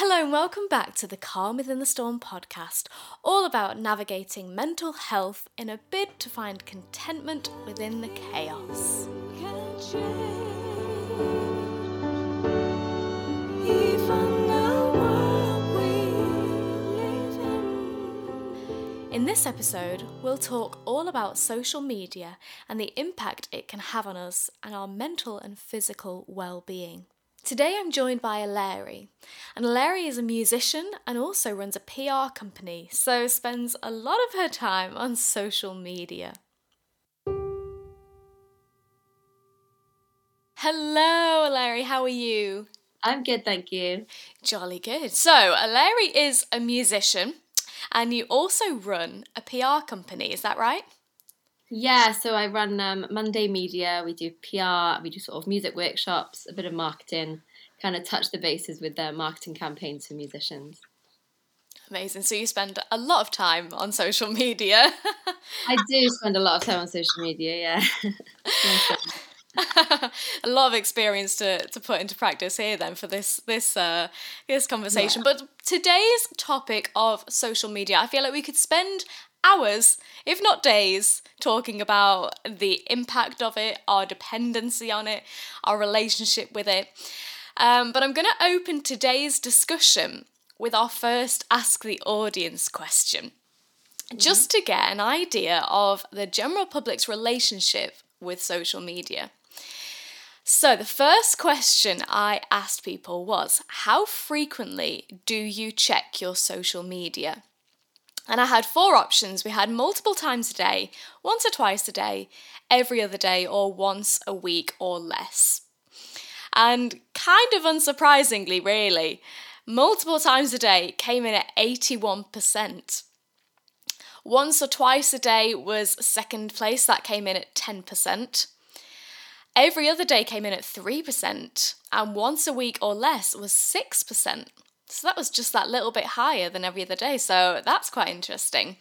Hello, and welcome back to the Calm Within the Storm podcast, all about navigating mental health in a bid to find contentment within the chaos. In this episode, we'll talk all about social media and the impact it can have on us and our mental and physical well being. Today I'm joined by Eleri, and Eleri is a musician and also runs a PR company, so spends a lot of her time on social media. Hello, Eleri, how are you? I'm good, thank you. Jolly good. So, Eleri is a musician and you also run a PR company, is that right? Yeah, so I run um, Mondaay Media. We do PR, we do sort of music workshops, a bit of marketing, kind of touch the bases with their marketing campaigns for musicians. Amazing. So you spend a lot of time on social media. I do spend a lot of time on social media, yeah. a lot of experience to, to put into practice here then for this this uh, this conversation. Yeah. But today's topic of social media, I feel like we could spend hours, if not days, talking about the impact of it, our dependency on it, our relationship with it. Um, but I'm going to open today's discussion with our first Ask the Audience question, mm-hmm. just to get an idea of the general public's relationship with social media. So, the first question I asked people was How frequently do you check your social media? And I had four options. We had multiple times a day, once or twice a day, every other day, or once a week or less. And kind of unsurprisingly, really, multiple times a day came in at 81%. Once or twice a day was second place, that came in at 10%. Every other day came in at 3%, and once a week or less was 6%. So that was just that little bit higher than every other day. So that's quite interesting.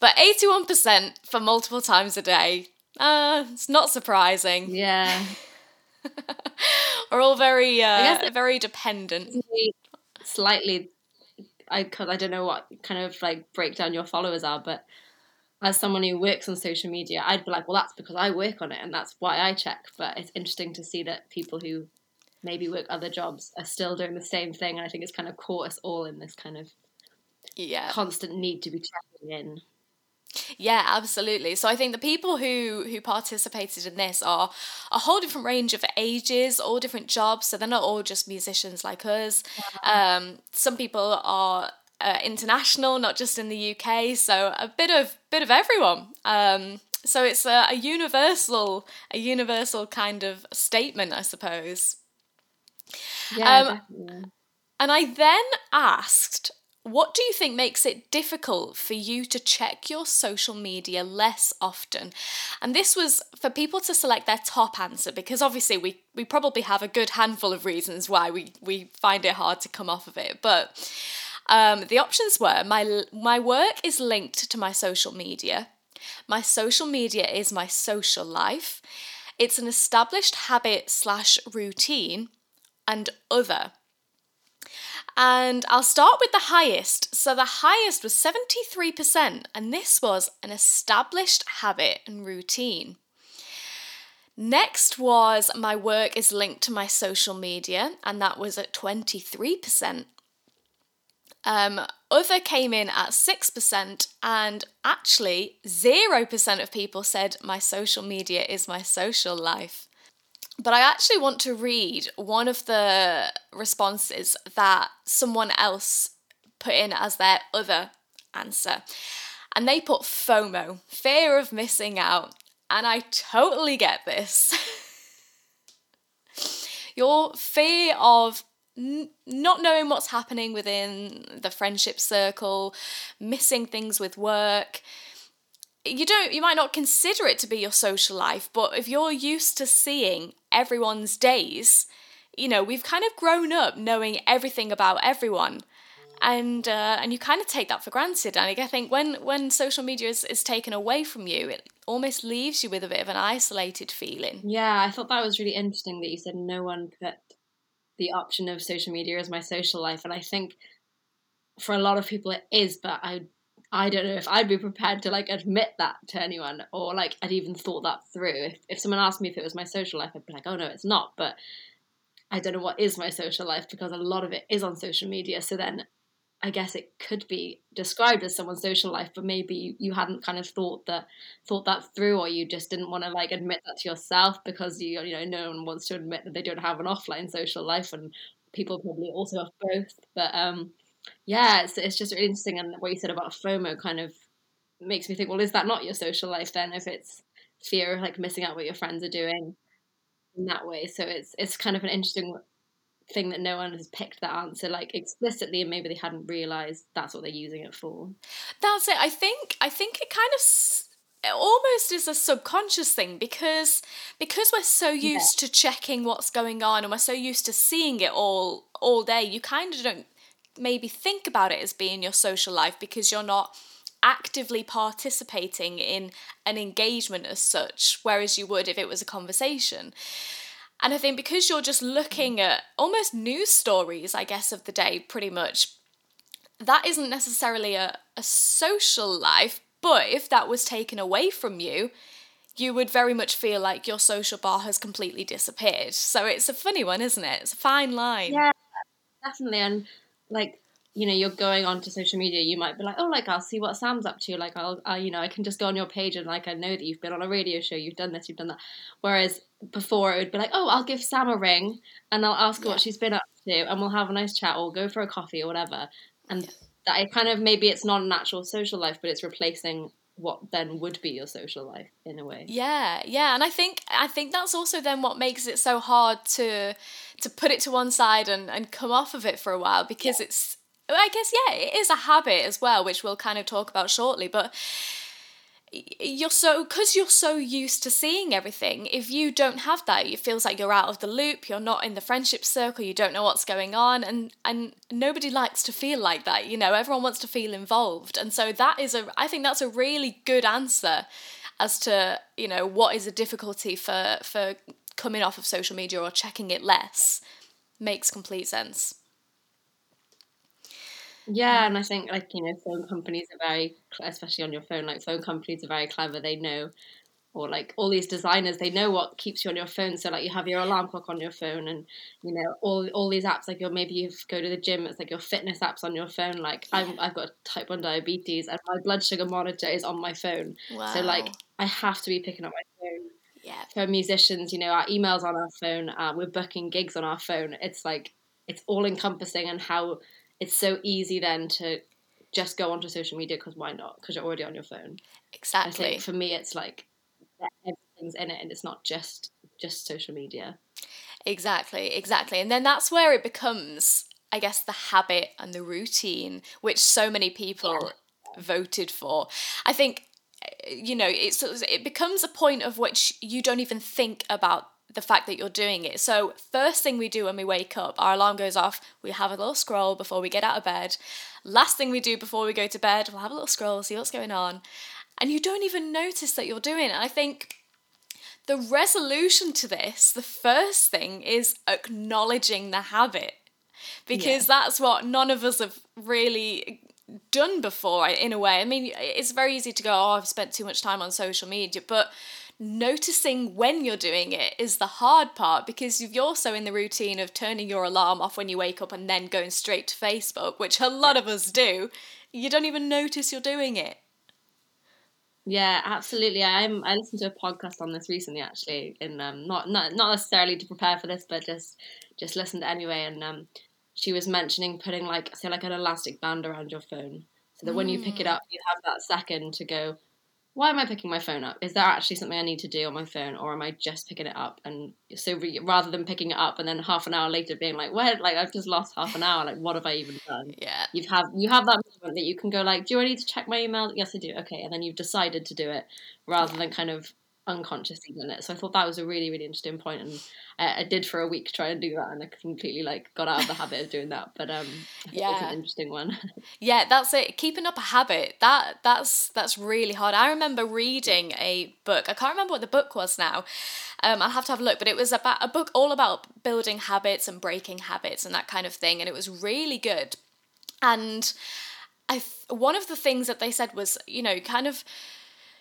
But 81% for multiple times a day, uh, it's not surprising. Yeah. We're all very, uh, very dependent. Slightly, I cause I don't know what kind of like breakdown your followers are, but as someone who works on social media, I'd be like, well, that's because I work on it and that's why I check. But it's interesting to see that people who maybe work other jobs are still doing the same thing. And I think it's kind of caught us all in this kind of yeah constant need to be checking in. Yeah, absolutely. So I think the people who who participated in this are a whole different range of ages, all different jobs. So they're not all just musicians like us. Yeah. Um, some people are uh, international, not just in the UK. So a bit of bit of everyone. Um, so it's a, a universal a universal kind of statement, I suppose. Yeah, um, and I then asked, what do you think makes it difficult for you to check your social media less often? And this was for people to select their top answer because obviously we, we probably have a good handful of reasons why we, we find it hard to come off of it. But um, the options were my, my work is linked to my social media, my social media is my social life, it's an established habit slash routine and other. And I'll start with the highest. So the highest was 73%, and this was an established habit and routine. Next was my work is linked to my social media, and that was at 23%. Um, other came in at 6%, and actually, 0% of people said my social media is my social life. But I actually want to read one of the responses that someone else put in as their other answer. And they put FOMO, fear of missing out. And I totally get this. Your fear of n- not knowing what's happening within the friendship circle, missing things with work, you don't you might not consider it to be your social life but if you're used to seeing everyone's days you know we've kind of grown up knowing everything about everyone. And uh, and you kind of take that for granted and i think when when social media is, is taken away from you it almost leaves you with a bit of an isolated feeling. Yeah i thought that was really interesting that you said no one put the option of social media as my social life, and I think for a lot of people it is, but I I don't know if I'd be prepared to like admit that to anyone or like I'd even thought that through. If if someone asked me if it was my social life, I'd be like, oh no, it's not. But I don't know what is my social life because a lot of it is on social media. So then I guess it could be described as someone's social life, but maybe you hadn't kind of thought that thought that through, or you just didn't want to like admit that to yourself because you you know no one wants to admit that they don't have an offline social life, and people probably also have both. But um, yeah, it's it's just really interesting, and what you said about FOMO kind of makes me think, well, is that not your social life then? If it's fear of like missing out what your friends are doing in that way, so it's it's kind of an interesting thing that no one has picked that answer like explicitly and maybe they hadn't realized that's what they're using it for that's it i think i think it kind of it almost is a subconscious thing because because we're so used yeah. to checking what's going on and we're so used to seeing it all all day you kind of don't maybe think about it as being your social life because you're not actively participating in an engagement as such whereas you would if it was a conversation and I think because you're just looking at almost news stories, I guess, of the day, pretty much, that isn't necessarily a, a social life. But if that was taken away from you, you would very much feel like your social bar has completely disappeared. So it's a funny one, isn't it? It's a fine line. Yeah, definitely. And like you know you're going onto social media you might be like oh like i'll see what sam's up to like I'll, I'll you know i can just go on your page and like i know that you've been on a radio show you've done this you've done that. Whereas before it would be like oh i'll give sam a ring and i'll ask her yeah. what she's been up to and we'll have a nice chat or go for a coffee or whatever. And that it kind of maybe it's not a natural social life but it's replacing what then would be your social life in a way yeah yeah and i think i think that's also then what makes it so hard to to put it to one side and and come off of it for a while because yeah. it's I guess yeah, it is a habit as well, which we'll kind of talk about shortly. But you're so because you're so used to seeing everything if you don't have that it feels like you're out of the loop you're not in the friendship circle you don't know what's going on and and nobody likes to feel like that you know everyone wants to feel involved. And so that is a i think that's a really good answer as to you know what is a difficulty for for coming off of social media or checking it less makes complete sense yeah, and I think like you know, phone companies are very, especially on your phone. Like phone companies are very clever. They know, or like all these designers, they know what keeps you on your phone. So like you have your alarm clock on your phone, and you know all all these apps. Like your maybe you go to the gym. It's like your fitness apps on your phone. Like I'm, I've got type one diabetes, and my blood sugar monitor is on my phone. Wow. So like I have to be picking up my phone. Yeah. For musicians, you know, our emails on our phone. Uh, we're booking gigs on our phone. It's like it's all encompassing and how it's so easy then to just go onto social media because why not? Because you're already on your phone. Exactly. I think for me, it's like everything's in it, and it's not just just social media. Exactly, exactly, and then that's where it becomes, I guess, the habit and the routine, which so many people yeah. voted for. I think eh, you know it's it becomes a point of which you don't even think about the fact that you're doing it. So, first thing we do when we wake up, our alarm goes off, we have a little scroll before we get out of bed. Last thing we do before we go to bed, we'll have a little scroll, see what's going on. And you don't even notice that you're doing it. I think the resolution to this, the first thing is acknowledging the habit. Because yeah. that's what none of us have really done before in a way. I mean, it's very easy to go, oh, I've spent too much time on social media, but noticing when you're doing it is the hard part because you're also in the routine of turning your alarm off when you wake up and then going straight to Facebook, which a lot of us do. You don't even notice you're doing it. Yeah, absolutely. I'm. I listened to a podcast on this recently, actually, in um, not not not necessarily to prepare for this, but just just listened anyway. And um, she was mentioning putting like say like an elastic band around your phone, so that mm. when you pick it mm. up, you have that second to go why am I picking my phone up? Is there actually something I need to do on my phone, or am I just picking it up? And so re- rather than picking it up and then half an hour later being like, "Where? Like I've just lost half an hour. Like what have I even done?" Yeah, you have you have that moment that you can go like, "Do I need to check my email?" Yes, I do. Okay, and then you've decided to do it rather than kind of unconsciously done it. So I thought that was a really, really interesting point, and I, I, did for a week try and do that, and I completely like got out of the habit of doing that. But um, yeah, it's an interesting one. yeah, that's it. Keeping up a habit that that's that's really hard. I remember reading a book. I can't remember what the book was now. Um, I'll have to have a look, but it was about a book all about building habits and breaking habits and that kind of thing, and it was really good. And I, one of the things that they said was, you know, kind of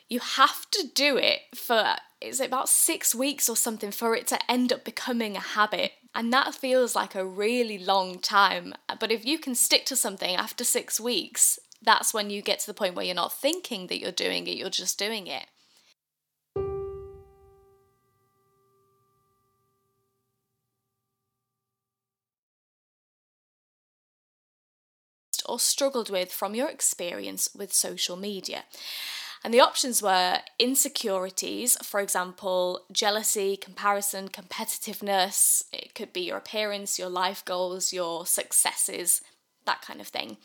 you have to do it for it's about six weeks or something for it to end up becoming a habit. And that feels like a really long time. But if you can stick to something after six weeks, that's when you get to the point where you're not thinking that you're doing it, you're just doing it. Or struggled with from your experience with social media. And the options were insecurities, for example, jealousy, comparison, competitiveness. It could be your appearance, your life goals, your successes, that kind of thing.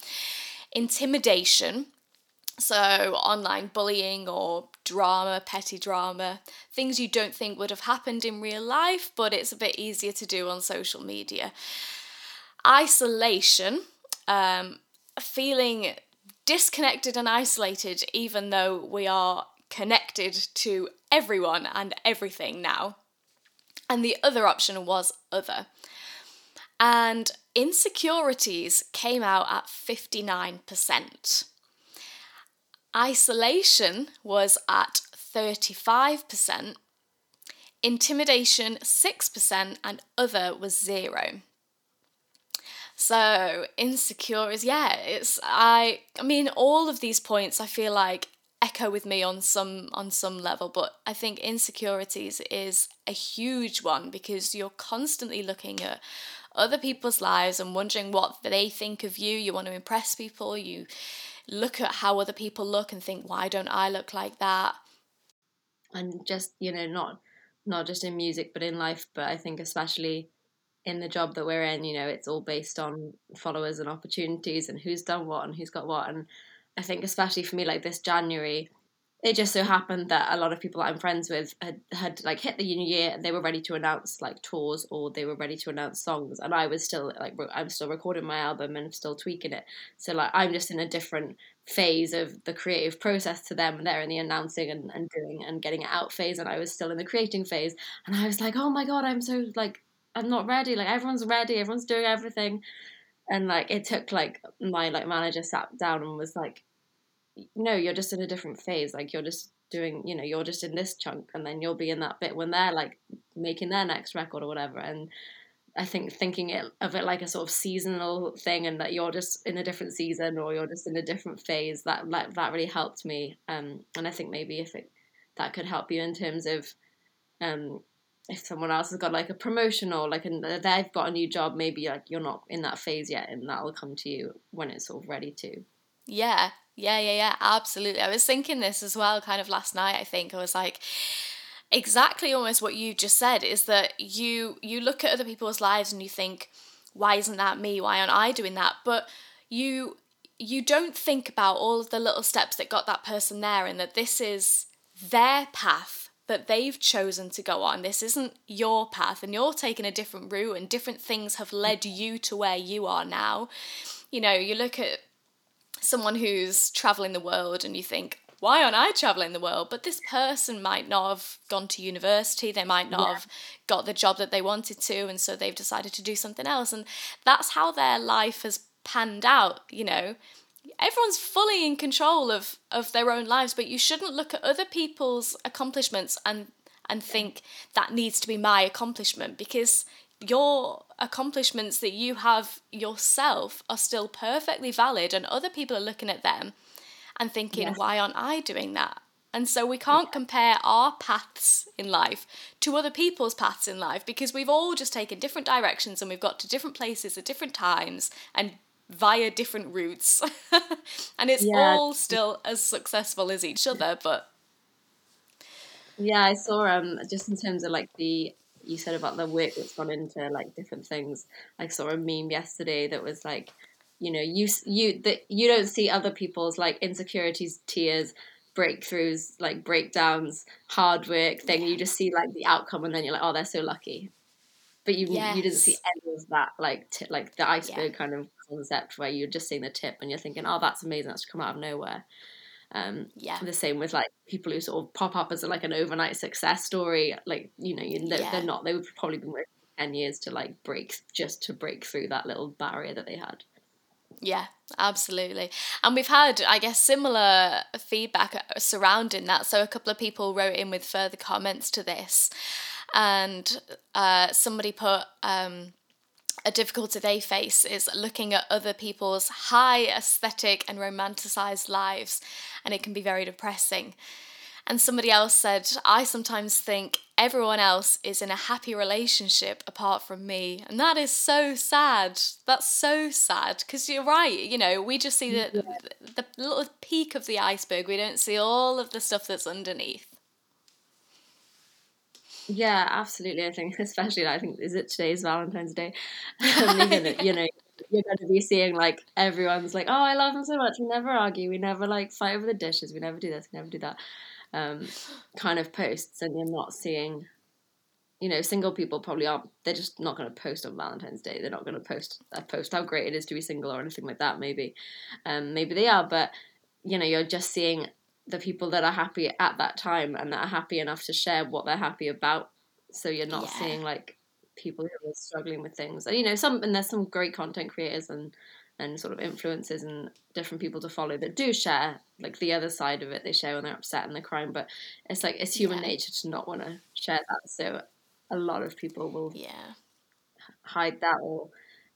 Intimidation, so online bullying or drama, petty drama, things you don't think would have happened in real life, but it's a bit easier to do on social media. Isolation, um, feeling disconnected and isolated, even though we are connected to everyone and everything now. And the other option was other. And insecurities came out at 59%. Isolation was at 35%, intimidation 6%, and other was zero. So insecure is yeah, it's I I mean all of these points I feel like echo with me on some on some level, but I think insecurities is a huge one because you're constantly looking at other people's lives and wondering what they think of you. You want to impress people, you look at how other people look and think, why don't I look like that? And just, you know, not not just in music but in life, but I think especially in the job that we're in, you know, it's all based on followers and opportunities and who's done what and who's got what. And I think, especially for me, like this January, it just so happened that a lot of people that I'm friends with had, had like hit the uni year and they were ready to announce like tours or they were ready to announce songs. And I was still like I'm still recording my album and still tweaking it. So like I'm just in a different phase of the creative process to them. They're in the announcing and, and doing and getting it out phase and I was still in the creating phase. And I was like oh my god I'm so like I'm not ready. Like everyone's ready, everyone's doing everything. And like it took like my like manager sat down and was like, No, you're just in a different phase. Like you're just doing, you know, you're just in this chunk and then you'll be in that bit when they're like making their next record or whatever. And I think thinking it, of it like a sort of seasonal thing and that you're just in a different season or you're just in a different phase that that, that really helped me um, and I think maybe if it that could help you in terms of um, if someone else has got like a promotion or like a, uh, they've got a new job, maybe like you're not in that phase yet, and that will come to you when it's sort of ready to. Yeah, yeah, yeah, yeah, absolutely. I was thinking this as well, kind of last night. I think I was like, exactly almost what you just said is that you you look at other people's lives and you think, why isn't that me? Why aren't I doing that? But you you don't think about all of the little steps that got that person there, and that this is their path that they've chosen to go on. This isn't your path, and you're taking a different route, and different things have led you to where you are now. You know, you look at someone who's traveling the world and you think, why aren't I traveling the world? But this person might not have gone to university, they might not yeah. have got the job that they wanted to, and so they've decided to do something else. And that's how their life has panned out, you know everyone's fully in control of of their own lives but you shouldn't look at other people's accomplishments and and think that needs to be my accomplishment because your accomplishments that you have yourself are still perfectly valid and other people are looking at them and thinking yes. why aren't i doing that and so we can't compare our paths in life to other people's paths in life because we've all just taken different directions and we've got to different places at different times and via different routes. and it's yeah. all still as successful as each other, but yeah, I saw um just in terms of like the you said about the work that's gone into like different things. I saw a meme yesterday that was like, you know, you you that you don't see other people's like insecurities, tears, breakthroughs, like breakdowns, hard work thing. You just see like the outcome, and then you're like, oh, they're so lucky. But you yes. you didn't see any of that, like t- like the iceberg yeah. kind of concept where you're just seeing the tip and you're thinking, oh, that's amazing. That's come out of nowhere. Um, yeah. The same with like people who sort of pop up as like an overnight success story. Like you know, you, they're, yeah. they're not. They would probably been working ten years to like break just to break through that little barrier that they had. Yeah, absolutely. And we've had, I guess, similar feedback uh, surrounding that. So a couple of people wrote in with further comments to this. And uh, somebody put, um, a difficulty they face is looking at other people's high aesthetic and romanticized lives, and it can be very depressing. And somebody else said, I sometimes think everyone else is in a happy relationship apart from me. And that is so sad. That's so sad. Because you're right, you know, we just see the, the little peak of the iceberg. We don't see all of the stuff that's underneath. Yeah, absolutely. I think, especially, I think, is it today's Valentine's Day? You know, you're going to be seeing like everyone's like, oh, I love him so much. We never argue. We never like fight over the dishes. We never do this. We never do that. Um, kind of posts, and you're not seeing, you know, single people probably aren't. They're just not going to post on Valentine's Day. They're not going to post a post how great it is to be single or anything like that. Maybe, um, maybe they are, but you know, you're just seeing the people that are happy at that time and that are happy enough to share what they're happy about. So you're not yeah. seeing like people who are struggling with things. And you know, some and there's some great content creators and and sort of influences and different people to follow that do share like the other side of it. They share when they're upset and they're crying, but it's like it's human yeah. nature to not want to share that. So a lot of people will yeah hide that or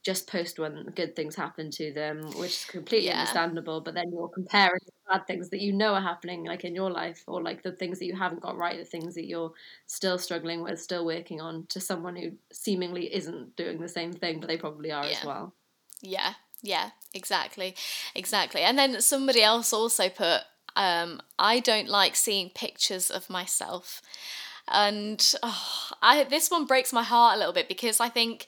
just post when good things happen to them, which is completely yeah. understandable. But then you're comparing bad things that you know are happening, like in your life, or like the things that you haven't got right, the things that you're still struggling with, still working on, to someone who seemingly isn't doing the same thing, but they probably are yeah. as well. Yeah, yeah, exactly, exactly. And then somebody else also put, um, I don't like seeing pictures of myself, and oh, I this one breaks my heart a little bit because I think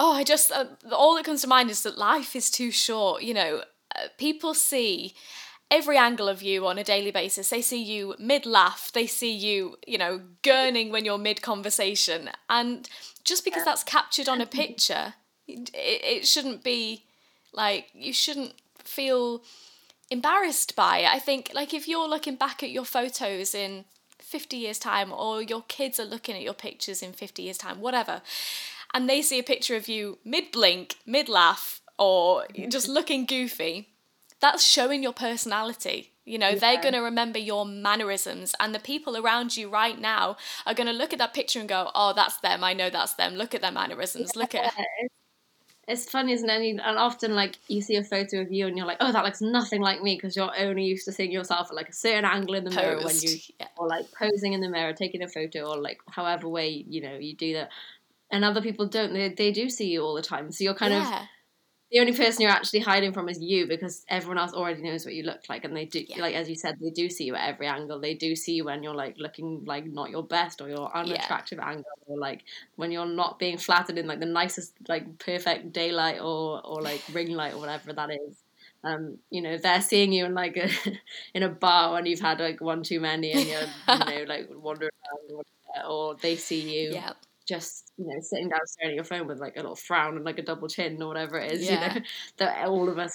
oh, I just, uh, all that comes to mind is that life is too short. You know, uh, people see every angle of you on a daily basis. They see you mid laugh, they see you, you know, gurning when you're mid conversation. And just because that's captured on a mm-hmm. picture, it, it shouldn't be like, you shouldn't feel embarrassed by it. I think, like, if you're looking back at your photos in 50 years' time, or your kids are looking at your pictures in 50 years' time, whatever, and they see a picture of you mid blink, mid laugh, or mm-hmm. just looking goofy, that's showing your personality. You know, yeah. they're going to remember your mannerisms, and the people around you right now are going to look at that picture and go, "Oh, that's them. I know that's them. Look at their mannerisms. Yeah. Look at." It's funny, isn't it? And often, like, you see a photo of you and you're like, oh, that looks nothing like me because you're only used to seeing yourself at like a certain angle in the Posed. mirror when you, yeah. or like posing in the mirror, taking a photo, or like however way, you know, you do that and other people don't. They they do see you all the time, so you're kind of the only person you're actually hiding from is you because everyone else already knows what you look like, and they do yeah. like as you said, they do see you at every angle. They do see you when you're like looking like not your best or your unattractive yeah. angle, or like when you're not being flattered in like the nicest like perfect daylight or or like ring light or whatever that is. Um, you know, they're seeing you in like a in a bar when you've had like one too many and you're you know like wandering around or, or they see you. Yeah just you know sitting down staring at your phone with like a little frown and like a double chin or whatever it is yeah. you know that all of us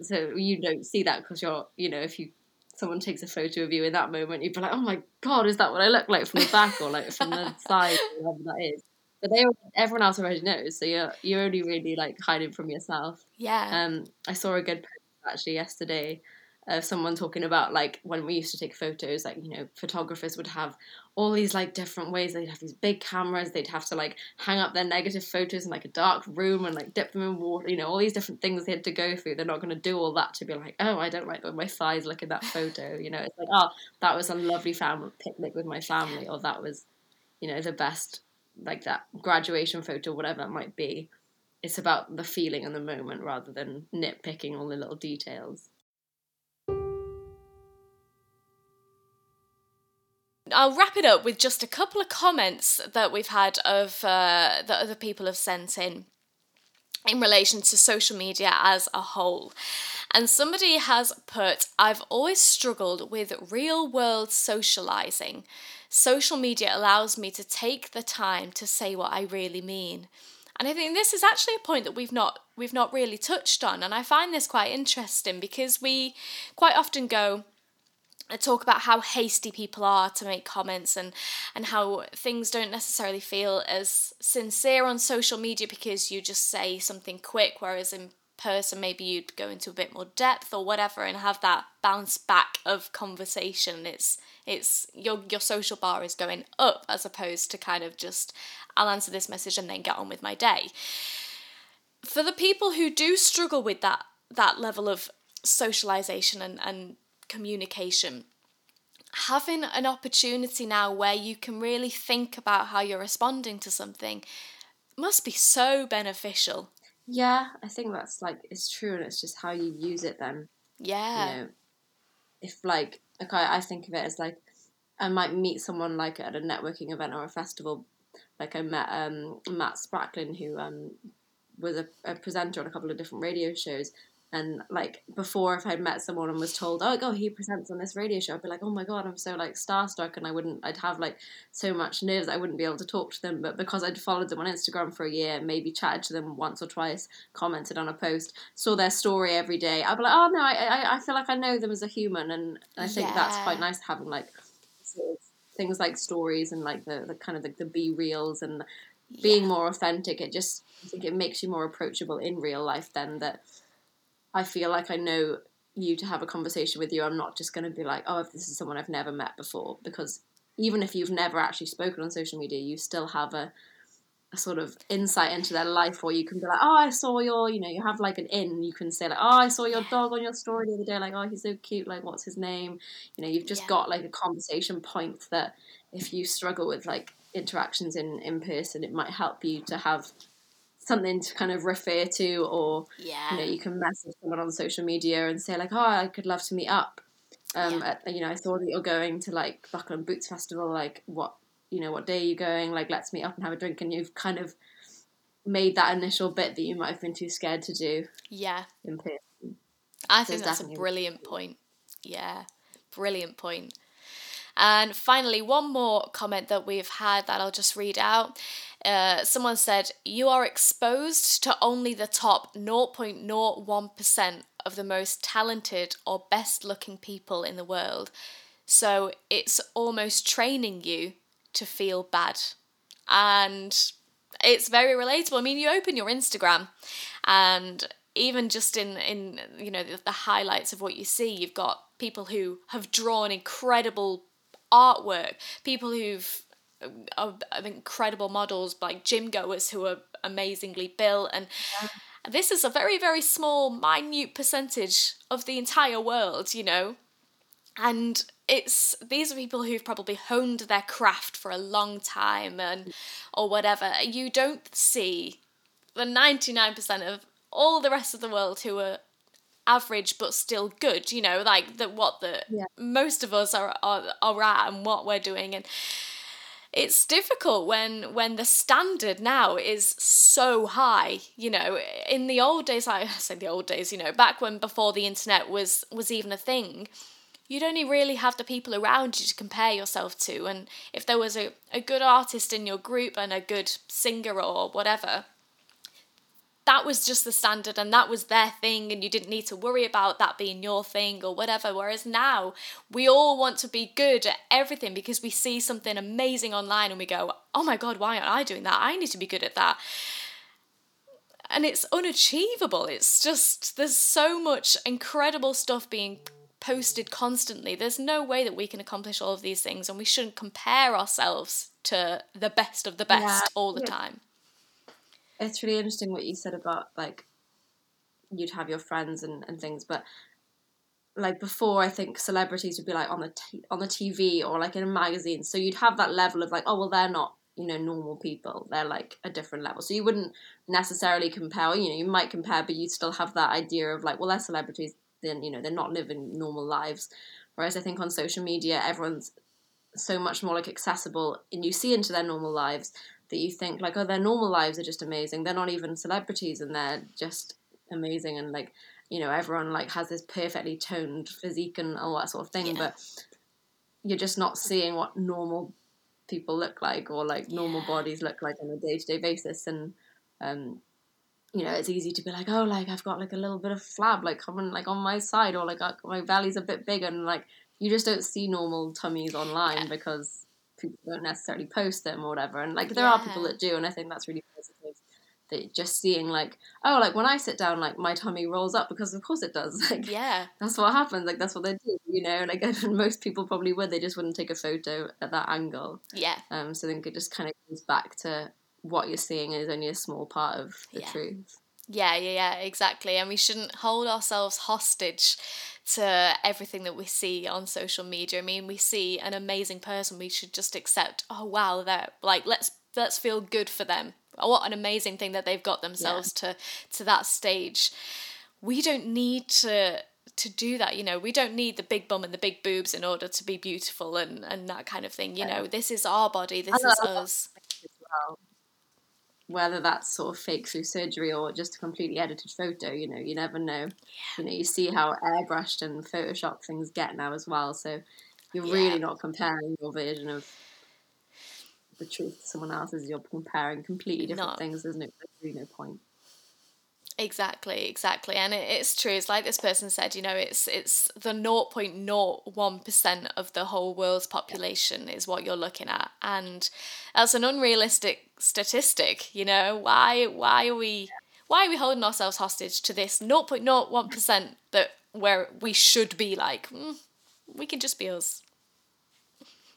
so you don't see that because you're you know if you someone takes a photo of you in that moment you'd be like oh my god is that what i look like from the back or like from the side or whatever that is? But they everyone else already knows so you're you're only really like hiding from yourself. Yeah. Um i saw a good post actually yesterday of someone talking about like when we used to take photos like you know photographers would have all these like different ways. They'd have these big cameras. They'd have to like hang up their negative photos in like a dark room and like dip them in water you know all these different things they had to go through. They're not going to do all that to be like oh i don't like the way my thighs look in that photo you know? It's like oh that was a lovely family picnic with my family or that was you know the best like that graduation photo whatever it might be. It's about the feeling and the moment rather than nitpicking all the little details I'll wrap it up with just a couple of comments that we've had of uh, that other people have sent in in relation to social media as a whole. And somebody has put, I've always struggled with real world socializing. Social media allows me to take the time to say what I really mean. And I think this is actually a point that we've not we've not really touched on and I find this quite interesting because we quite often go I talk about how hasty people are to make comments and and how things don't necessarily feel as sincere on social media because you just say something quick whereas in person maybe you'd go into a bit more depth or whatever and have that bounce back of conversation. It's it's your your social bar is going up as opposed to kind of just I'll answer this message and then get on with my day. For the people who do struggle with that that level of socialization and and communication having an opportunity now where you can really think about how you're responding to something must be so beneficial yeah, I think that's like it's true, and it's just how you use it. Then, yeah, you know, if like okay, I think of it as like I might meet someone like at a networking event or a festival. Like I met um, Matt Spracklin, who um, was a, a presenter on a couple of different radio shows, and like before, if I'd met someone and was told, "Oh, go, he presents on this radio show," I'd be like, "Oh my god, I'm so like starstruck," and I wouldn't, I'd have like so much nerves, I wouldn't be able to talk to them. But because I'd followed them on Instagram for a year, maybe chatted to them once or twice, commented on a post, saw their story every day, I'd be like, "Oh no, I, I, I feel like I know them as a human," and I think yeah. that's quite nice having like sort of things like stories and like the, the kind of like the BeReals and being yeah. more authentic. It just I think it makes you more approachable in real life than that I feel like I know you to have a conversation with you. I'm not just going to be like, oh, if this is someone I've never met before, because even if you've never actually spoken on social media, you still have a, a sort of insight into their life, or you can be like, oh, I saw your, you know, you have like an in. You can say like, oh, I saw your dog on your story the other day. Like, oh, he's so cute. Like, what's his name? You know, you've just yeah. got like a conversation point that if you struggle with like interactions in in person, it might help you to have something to kind of refer to or yeah. you know you can message someone on social media and say like oh I could love to meet up. Um yeah. at, you know I saw that you're going to like Buckland Boots Festival like what you know what day are you going? Like let's meet up and have a drink. And you've kind of made that initial bit that you might have been too scared to do yeah. in person. I think that's a brilliant point. Yeah brilliant point. And finally, one more comment that we've had that I'll just read out. Uh, someone said, You are exposed to only the top 0.01% of the most talented or best looking people in the world. So it's almost training you to feel bad. And it's very relatable. I mean, you open your Instagram and even just in in you know the, the, highlights of what you see you've got people who have drawn incredible artwork, people who've uh, are, incredible models like gym goers who are amazingly built. And yeah. this is a very very small minute percentage of the entire world you know? And it's these are people who've probably honed their craft for a long time and or whatever. You don't see the 99% of all the rest of the world who are average but still good you know? Like the what the yeah. most of us are, are are at and what we're doing. And it's difficult when when the standard now is so high you know. In the old days i say the old days you know back when before the internet was was even a thing you'd only really have the people around you to compare yourself to. And if there was a, a good artist in your group and a good singer or whatever that was just the standard and that was their thing and you didn't need to worry about that being your thing or whatever. Whereas now we all want to be good at everything because we see something amazing online and we go oh my god why aren't i doing that? I need to be good at that. And it's unachievable. It's just there's so much incredible stuff being posted constantly. There's no way that we can accomplish all of these things and we shouldn't compare ourselves to the best of the best yeah. all the time it's really interesting what you said about like you'd have your friends and, and things, but like before, I think celebrities would be like on the t- on the TV or like in a magazine, so you'd have that level of like, oh well, they're not you know normal people; they're like a different level. So you wouldn't necessarily compare. You know, you might compare, but you'd still have that idea of like, well, they're celebrities. Then you know they're not living normal lives. Whereas I think on social media, everyone's so much more like accessible, and you see into their normal lives that you think like, oh, their normal lives are just amazing. They're not even celebrities, and they're just amazing and like you know everyone like has this perfectly toned physique and all that sort of thing Yeah. but you're just not seeing what normal people look like or like normal Yeah. bodies look like on a day-to-day basis and um you know it's easy to be like oh like i've got like a little bit of flab like coming like on my side or like my belly's a bit bigger and like you just don't see normal tummies online Yeah. because people don't necessarily post them or whatever and like there are people that do and i think that's really positive that just seeing like oh like when i sit down like my tummy rolls up because of course it does like Yeah. that's what happens like that's what they do you know like and most people probably would they just wouldn't take a photo at that angle Yeah. um so then it just kind of goes back to what you're seeing is only a small part of the Yeah. truth Yeah, yeah, yeah, exactly. And we shouldn't hold ourselves hostage to everything that we see on social media. I mean, we see an amazing person, we should just accept, oh wow, they're like let's let's feel good for them. What an amazing thing that they've got themselves to to that stage. We don't need to to do that, you know, we don't need the big bum and the big boobs in order to be beautiful and, and that kind of thing. You know, this is our body, this is us. well whether that's sort of fake through surgery or just a completely edited photo you know you never know you know you see how airbrushed and photoshopped things get now as well so you're Yeah. really not comparing your version of the truth to someone else's you're comparing completely different No. things there's no there's really no point Exactly, exactly, and it, it's true. It's like this person said. You know, it's it's the zero point zero one percent of the whole world's population is what you're looking at, and that's an unrealistic statistic. You know, why why are we why are we holding ourselves hostage to this zero point zero one percent that where we should be like mm, we can just be us.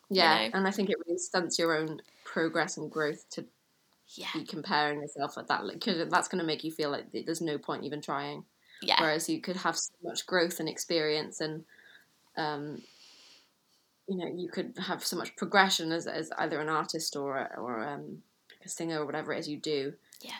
yeah know? and i think it really stunts your own progress and growth to Yeah, be comparing yourself at that because that's going to make you feel like there's no point even trying. Yeah, whereas you could have so much growth and experience and um, you know you could have so much progression as, as either an artist or a, or um, a singer or whatever it is you do yeah.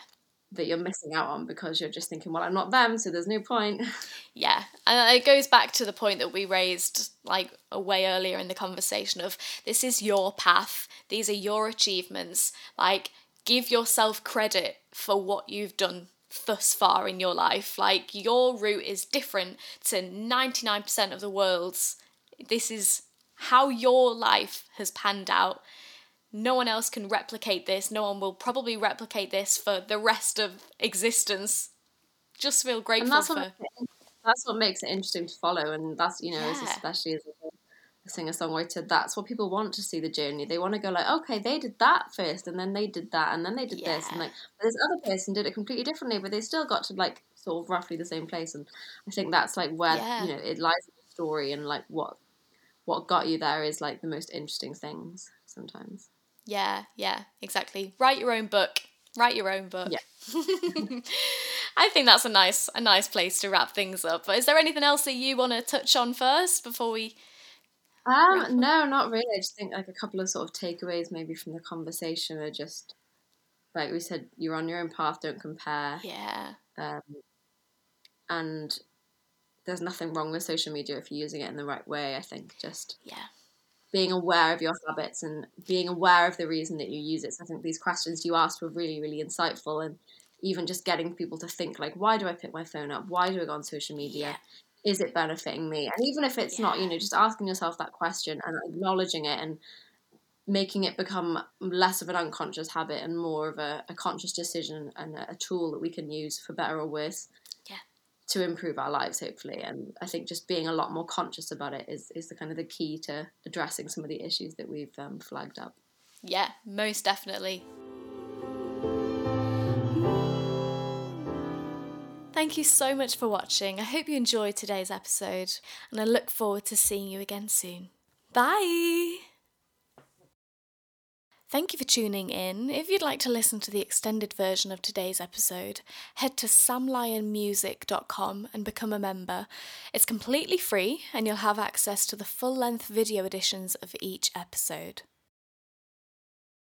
that you're missing out on because you're just thinking well i'm not them so there's no point. Yeah, and it goes back to the point that we raised like a way earlier in the conversation of this is your path, these are your achievements. Like, give yourself credit for what you've done thus far in your life. Like, your route is different to 99% of the world's. This is how your life has panned out. No one else can replicate this. No one will probably replicate this for the rest of existence. Just feel and grateful that's for. what, that's what makes it interesting to follow and that's you know Yeah. especially as a singer songwriter that's what people want to see the journey they want to go like okay they did that first and then they did that and then they did this and like this other person did it completely differently but they still got to like sort of roughly the same place and i think that's like where Yeah. you know it lies in the story and like what what got you there is like the most interesting things sometimes Yeah, yeah, exactly. Write your own book. Write your own book. Yeah. I think that's a nice a nice place to wrap things up. But is there anything else that you want to touch on first before we? Um no not really. I just think like a couple of sort of takeaways maybe from the conversation are just like we said you're on your own path don't compare. Yeah. um, and there's nothing wrong with social media if you're using it in the right way. I think just Yeah. being aware of your habits and being aware of the reason that you use it. So i think these questions you asked were really really insightful and even just getting people to think like why do i pick my phone up? Why do i go on social media is it benefiting me and even if it's not you know just asking yourself that question and acknowledging it and making it become less of an unconscious habit and more of a, a conscious decision and a, a tool that we can use for better or worse Yeah. to improve our lives hopefully and i think just being a lot more conscious about it is, is the kind of the key to addressing some of the issues that we've um, flagged up Yeah, most definitely. Thank you so much for watching. I hope you enjoyed today's episode, and I look forward to seeing you again soon. Bye! Thank you for tuning in. If you'd like to listen to the extended version of today's episode, head to samlyonmusic.com and become a member. It's completely free, and you'll have access to the full length video editions of each episode.